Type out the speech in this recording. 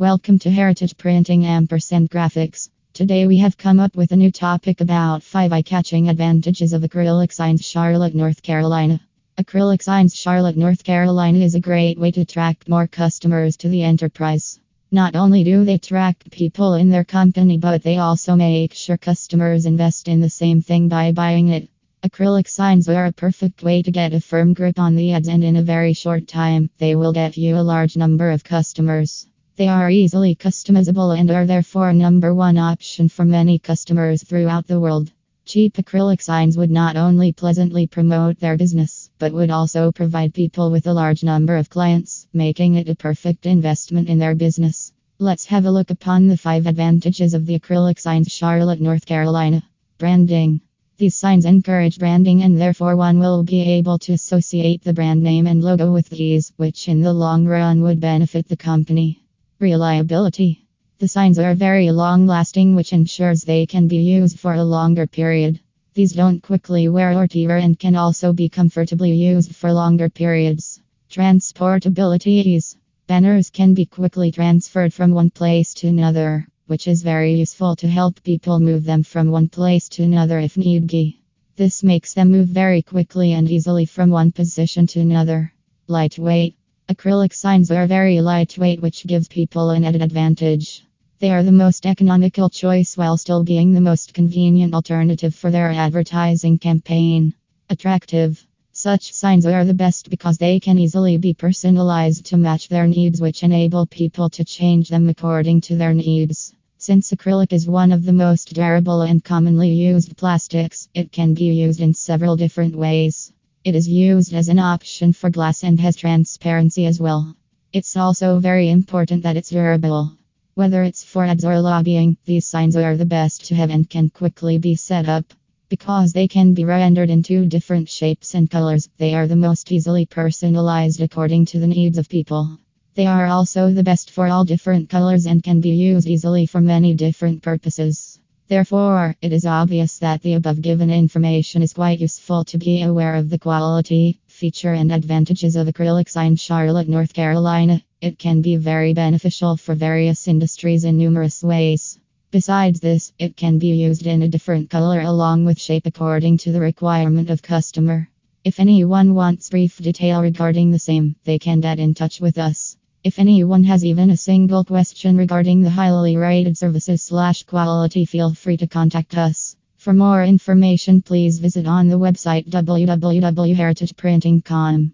Welcome to Heritage Printing Ampersand Graphics. Today we have come up with a new topic about 5 eye-catching advantages of acrylic signs Charlotte, North Carolina. Acrylic signs Charlotte, North Carolina is a great way to attract more customers to the enterprise. Not only do they attract people in their company, but they also make sure customers invest in the same thing by buying it. Acrylic signs are a perfect way to get a firm grip on the ads, and in a very short time, they will get you a large number of customers. They are easily customizable and are therefore a number one option for many customers throughout the world. Cheap acrylic signs would not only pleasantly promote their business, but would also provide people with a large number of clients, making it a perfect investment in their business. Let's have a look upon the five advantages of the acrylic signs Charlotte, North Carolina. Branding. These signs encourage branding and therefore one will be able to associate the brand name and logo with these, which in the long run would benefit the company. Reliability. The signs are very long lasting, which ensures they can be used for a longer period. These don't quickly wear or tear and can also be comfortably used for longer periods. Transportability Banners can be quickly transferred from one place to another, which is very useful to help people move them from one place to another if need be. This makes them move very quickly and easily from one position to another. Lightweight. Acrylic signs are very lightweight, which gives people an added advantage. They are the most economical choice while still being the most convenient alternative for their advertising campaign. Attractive. Such signs are the best because they can easily be personalized to match their needs, which enable people to change them according to their needs. Since acrylic is one of the most durable and commonly used plastics, it can be used in several different ways. It is used as an option for glass and has transparency as well. It's also very important that it's durable. Whether it's for ads or lobbying, these signs are the best to have and can quickly be set up. Because they can be rendered in two different shapes and colors, they are the most easily personalized according to the needs of people. They are also the best for all different colors and can be used easily for many different purposes. Therefore, it is obvious that the above given information is quite useful to be aware of the quality, feature, and advantages of acrylic sign Charlotte, North Carolina. It can be very beneficial for various industries in numerous ways. Besides this, it can be used in a different color along with shape according to the requirement of customer. If anyone wants brief detail regarding the same, they can get in touch with us. If anyone has even a single question regarding the highly rated services slash quality, feel free to contact us. For more information, please visit on the website www.heritageprinting.com.